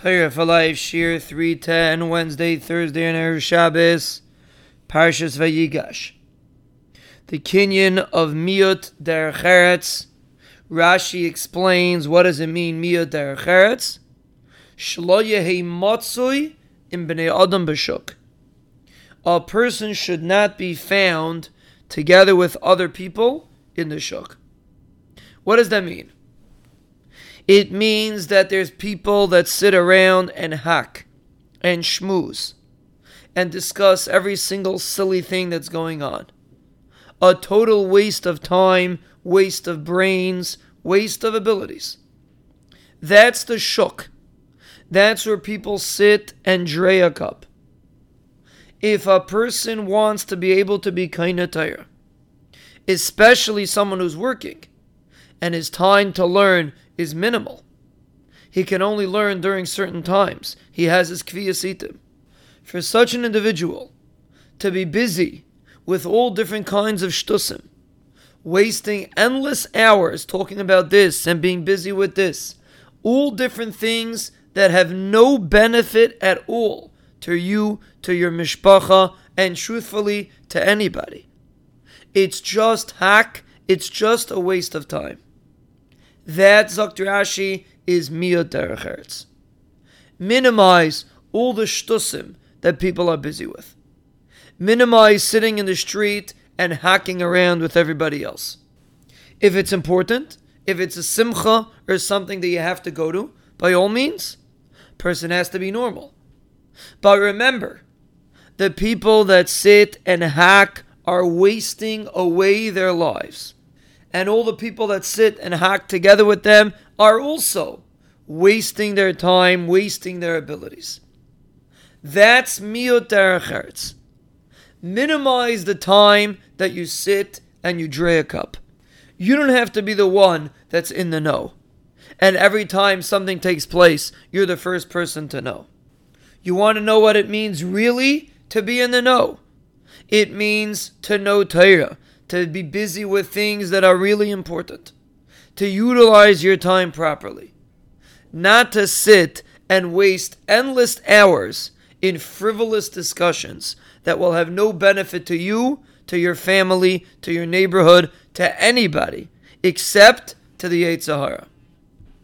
Torah for Life, Shiur 310, Wednesday, Thursday, and Erev Shabbos, Parshas Vayigash. The Kinyan of Miut Derech. Rashi explains what does it mean, Miut Derech Eretz? Shlo Matzui in Bnei Adam B'Shuk. A person should not be found together with other people in the Shuk. What does that mean? It means that there's people that sit around and hack and schmooze and discuss every single silly thing that's going on. A total waste of time, waste of brains, waste of abilities. That's the shuk. That's where people sit and dray a cup. If a person wants to be able to be kind of tired, especially someone who's working, and his time to learn is minimal. He can only learn during certain times. He has his kviyasitim. For such an individual to be busy with all different kinds of shtusim, wasting endless hours talking about this and being busy with this, all different things that have no benefit at all to you, to your mishpacha, and truthfully to anybody. It's just hack, it's just a waste of time. That, Dr. Rashi, is derech Minimize all the shtusim that people are busy with. Minimize sitting in the street and hacking around with everybody else. If it's important, if it's a simcha or something that you have to go to, by all means, person has to be normal. But remember, the people that sit and hack are wasting away their lives and all the people that sit and hack together with them are also wasting their time, wasting their abilities. That's derech Minimize the time that you sit and you dray a cup. You don't have to be the one that's in the know. And every time something takes place, you're the first person to know. You want to know what it means really to be in the know. It means to know Torah to be busy with things that are really important, to utilize your time properly, not to sit and waste endless hours in frivolous discussions that will have no benefit to you, to your family, to your neighborhood, to anybody, except to the Yetzer Hara.